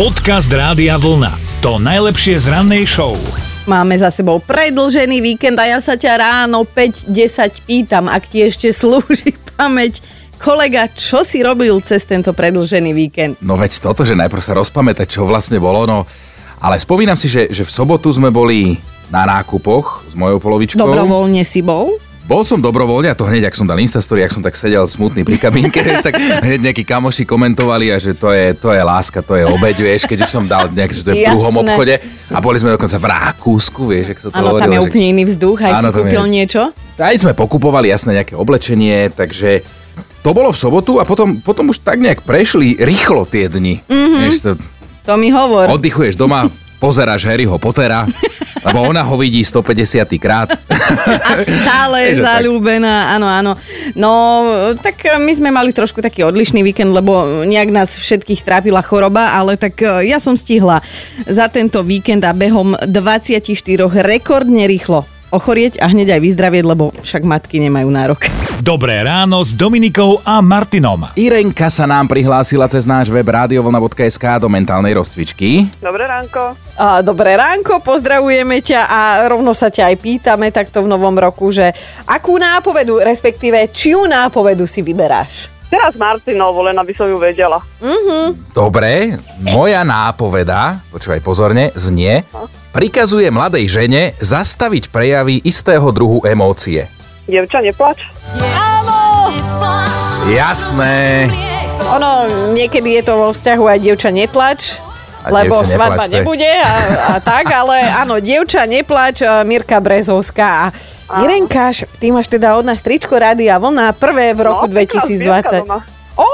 Podcast Rádia Vlna. To najlepšie z rannej show. Máme za sebou predlžený víkend a ja sa ťa ráno 5-10 pýtam, ak ti ešte slúži pamäť. Kolega, čo si robil cez tento predlžený víkend? No veď toto, že najprv sa rozpamätať, čo vlastne bolo, no... Ale spomínam si, že, že v sobotu sme boli na nákupoch s mojou polovičkou. Dobrovoľne si bol? Bol som dobrovoľne a to hneď, ak som dal Instastory, ak som tak sedel smutný pri kabínke, tak hneď nejakí kamoši komentovali a že to je, to je láska, to je obeď, vieš, keď už som dal nejaké, že to je v druhom Jasné. obchode a boli sme dokonca v Rakúsku, vieš, ak sa to Áno, tam je že- úplne iný vzduch, aj Áno, si tam je- kúpil niečo? Aj sme pokupovali jasné nejaké oblečenie, takže to bolo v sobotu a potom, potom už tak nejak prešli rýchlo tie dni. Mhm. Mm-hmm. Vieš, to, To mi hovor. oddychuješ doma, pozeráš Harryho Pottera, lebo ona ho vidí 150 krát. A stále je zalúbená, áno, áno. No, tak my sme mali trošku taký odlišný víkend, lebo nejak nás všetkých trápila choroba, ale tak e, ja som stihla za tento víkend a behom 24 rekordne rýchlo ochorieť a hneď aj vyzdravieť, lebo však matky nemajú nárok. Dobré ráno s Dominikou a Martinom. Irenka sa nám prihlásila cez náš web radiovlna.sk do mentálnej rozcvičky. Dobré ránko. A, dobré ránko, pozdravujeme ťa a rovno sa ťa aj pýtame takto v novom roku, že akú nápovedu, respektíve čiu nápovedu si vyberáš? Teraz Martinovu, len aby som ju vedela. Dobre, moja nápoveda, počúvaj pozorne, znie, prikazuje mladej žene zastaviť prejavy istého druhu emócie. Dievča, neplač. Jasné. Ono, niekedy je to vo vzťahu aj dievča netlač, A lebo dievča svadba neplač, nebude a, a tak, ale áno, dievča neplač, a Mirka Brezovská. A Irenka, ty máš teda od nás tričko Rádia Vlna, prvé v roku No, pekná zbierka 2020. doma. Ó,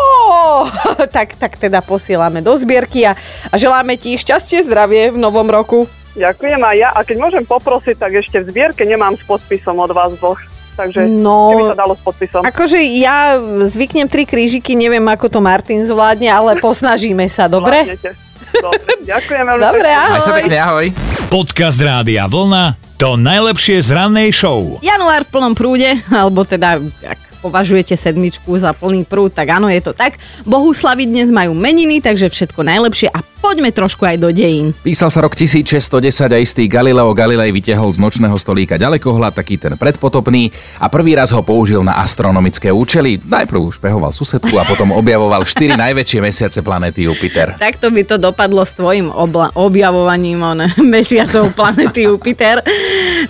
tak, tak teda posielame do zbierky a, a želáme ti šťastie, zdravie v novom roku. Ďakujem aj ja. A keď môžem poprosiť, tak ešte v zbierke nemám s podpisom od vás dvoch. Takže No. keby sa dalo s podpisom. Akože ja zvyknem tri krížiky, neviem ako to Martin zvládne, ale posnažíme sa, dobre? Zvládnete. Dobre. Ďakujem veľmi Dobre, pekne. Maj sa ahoj. pekne, ahoj. Podcast Rádia Vlna. To najlepšie z rannej show. Január v plnom prúde, alebo teda považujete sedmičku za plný prúd, tak áno, je to tak. Bohuslavy dnes majú meniny, takže všetko najlepšie a poďme trošku aj do dejín. Písal sa rok 1610 a istý Galileo Galilei vytiahol z nočného stolíka ďalekohľad, taký ten predpotopný a prvý raz ho použil na astronomické účely. Najprv špehoval susedku a potom objavoval štyri najväčšie mesiace planéty Jupiter. Takto by to dopadlo s tvojim obla- objavovaním on, mesiacov planety Jupiter.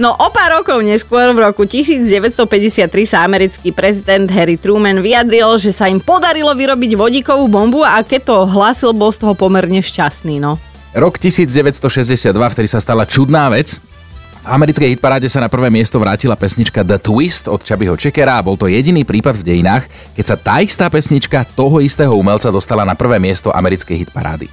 No o pár rokov neskôr, v roku 1953 sa americký prezident Harry Truman vyjadril, že sa im podarilo vyrobiť vodíkovú bombu a keď to hlásil, bol z toho pomerne šťastný. No. Rok 1962, vtedy sa stala čudná vec. V americkej hitparáde sa na prvé miesto vrátila pesnička The Twist od Chubbyho Checkera a bol to jediný prípad v dejinách, keď sa tá istá pesnička toho istého umelca dostala na prvé miesto americkej hitparády.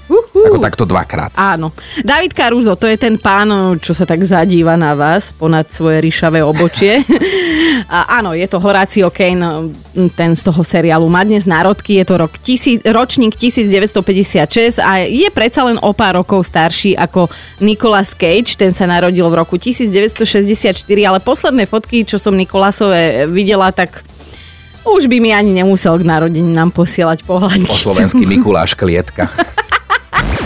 Ako takto dvakrát. Áno. David Caruso, to je ten pán, čo sa tak zadíva na vás ponad svoje ríšavé obočie. A áno, je to Horacio Kane, ten z toho seriálu Má dnes národky, je to rok tisíc, ročník 1956 a je predsa len o pár rokov starší ako Nicolas Cage, ten sa narodil v roku 1964, ale posledné fotky, čo som Nikolasové videla, tak už by mi ani nemusel k narodeninám posielať pohľadky. Po slovenský Mikuláš Klietka.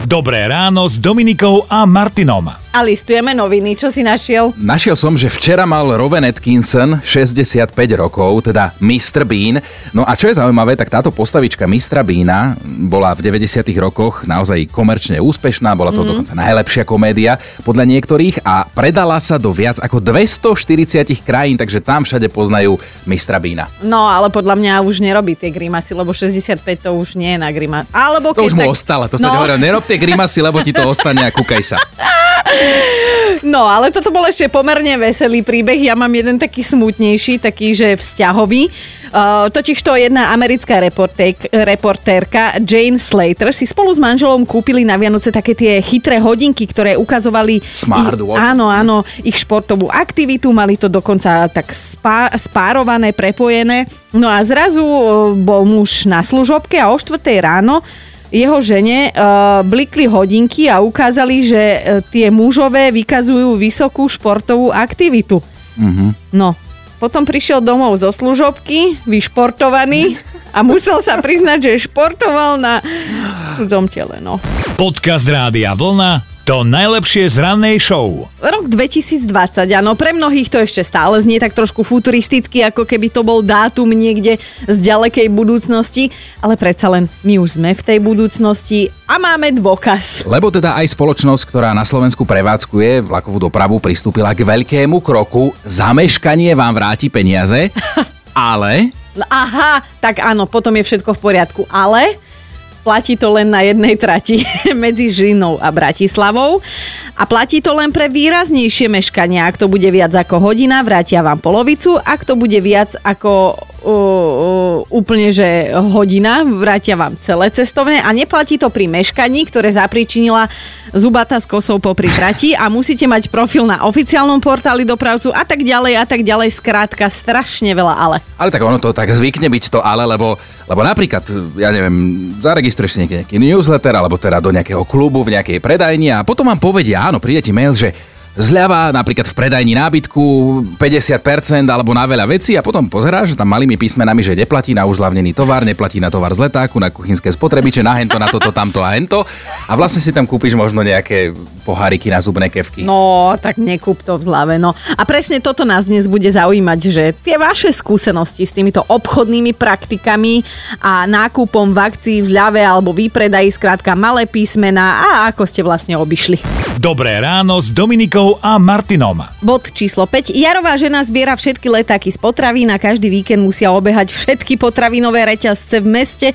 Dobré ráno s Dominikou a Martinom. A listujeme noviny, čo si našiel? Našiel som, že včera mal Rowan Atkinson 65 rokov, teda Mr. Bean. No a čo je zaujímavé, tak táto postavička Mr. Beana bola v 90 rokoch naozaj komerčne úspešná, bola to mm. dokonca najlepšia komédia podľa niektorých a predala sa do viac ako 240 krajín, takže tam všade poznajú Mr. Beana. No, ale podľa mňa už nerobí tie grimasy, lebo 65 to už nie je na grima. Alebo To už mu tak... ostalo, to sa no, no. nerob tie grimasy, lebo ti to ostane a kúkaj sa. no, ale toto bol ešte pomerne veselý príbeh. Ja mám jeden taký smutnejší, taký, že vzťahový. Uh, totiž to jedna americká reporték, reportérka Jane Slater si spolu s manželom kúpili na Vianoce také tie chytré hodinky, ktoré ukazovali Smartwatch. ich, áno, áno, ich športovú aktivitu, mali to dokonca tak spá, spárované, prepojené. No a zrazu uh, bol muž na služobke a o 4 ráno jeho žene uh, blikli hodinky a ukázali, že uh, tie mužové vykazujú vysokú športovú aktivitu. Mhm. No, potom prišiel domov zo služobky, vyšportovaný a musel sa priznať, že športoval na cudzom tele. No. Podcast Rádia Vlna to najlepšie z rannej show. Rok 2020, áno, pre mnohých to ešte stále znie tak trošku futuristicky, ako keby to bol dátum niekde z ďalekej budúcnosti, ale predsa len my už sme v tej budúcnosti a máme dôkaz. Lebo teda aj spoločnosť, ktorá na Slovensku prevádzkuje vlakovú dopravu, pristúpila k veľkému kroku. Zameškanie vám vráti peniaze, ale... Aha, tak áno, potom je všetko v poriadku, ale platí to len na jednej trati medzi Žinou a Bratislavou a platí to len pre výraznejšie meškania. Ak to bude viac ako hodina, vrátia vám polovicu, ak to bude viac ako úplne, že hodina, vrátia vám celé cestovné a neplatí to pri meškaní, ktoré zapričinila zubata s kosou popri trati a musíte mať profil na oficiálnom portáli dopravcu a tak ďalej a tak ďalej. Skrátka, strašne veľa ale. Ale tak ono to tak zvykne byť to ale, lebo, lebo napríklad, ja neviem, zaregistruješ si nejaký, nejaký newsletter alebo teda do nejakého klubu v nejakej predajni a potom vám povedia, áno, príde ti mail, že zľava napríklad v predajni nábytku 50% alebo na veľa vecí a potom pozerá, že tam malými písmenami, že neplatí na už zľavnený tovar, neplatí na tovar z letáku, na kuchynské spotrebiče, na hento, na toto, tamto a hento a vlastne si tam kúpiš možno nejaké poháriky na zubné kevky. No, tak nekúp to v zlave, no. A presne toto nás dnes bude zaujímať, že tie vaše skúsenosti s týmito obchodnými praktikami a nákupom v akcii v zľave alebo výpredaji, skrátka malé písmena a ako ste vlastne obišli. Dobré ráno s Dominikou a Martinom. Bod číslo 5. Jarová žena zbiera všetky letáky z potravín a každý víkend musia obehať všetky potravinové reťazce v meste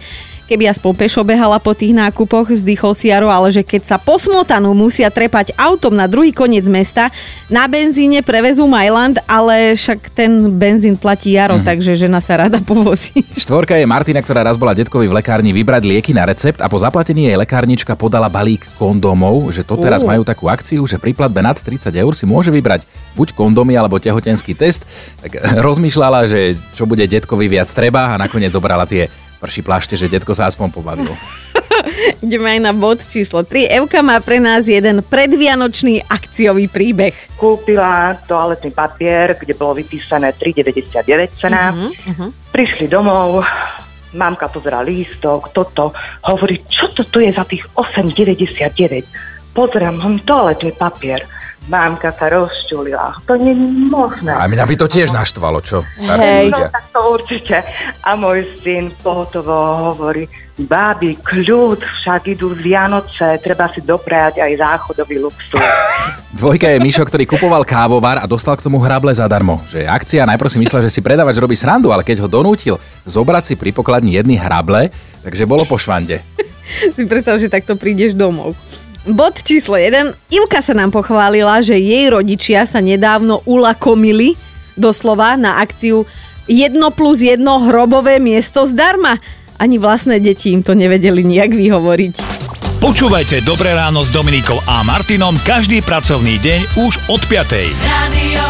keby aspoň pešo behala po tých nákupoch, vzdychol si Jaro, ale že keď sa po smotanu musia trepať autom na druhý koniec mesta, na benzíne prevezú Majland, ale však ten benzín platí Jaro, mm. takže žena sa rada povozí. Štvorka je Martina, ktorá raz bola detkovi v lekárni vybrať lieky na recept a po zaplatení jej lekárnička podala balík kondómov, že to teraz uh. majú takú akciu, že pri platbe nad 30 eur si môže vybrať buď kondomy alebo tehotenský test. Tak rozmýšľala, že čo bude detkovi viac treba a nakoniec zobrala tie prší plášte, že detko sa aspoň pobavil. Ideme aj na bod číslo 3. Evka má pre nás jeden predvianočný akciový príbeh. Kúpila toaletný papier, kde bolo vypísané 3,99 cena. Uh-huh, uh-huh. Prišli domov, mamka pozera lístok, toto. Hovorí, čo to tu je za tých 8,99? Pozerám, mám toaletný papier Mámka sa rozčulila. To nie je možné. A mňa by to tiež naštvalo, čo? Hej. No tak to určite. A môj syn pohotovo hovorí, báby, kľud, však idú z Vianoce, treba si doprajať aj záchodový luxus. Dvojka je Mišo, ktorý kupoval kávovar a dostal k tomu hrable zadarmo. Že akcia najprv si myslel, že si predávač robí srandu, ale keď ho donútil zobrať si pri pokladni jedny hrable, takže bolo po švande. si predstav, že takto prídeš domov. Bod číslo 1. Ivka sa nám pochválila, že jej rodičia sa nedávno ulakomili doslova na akciu 1 plus 1 hrobové miesto zdarma. Ani vlastné deti im to nevedeli nejak vyhovoriť. Počúvajte Dobré ráno s Dominikou a Martinom každý pracovný deň už od 5. Radio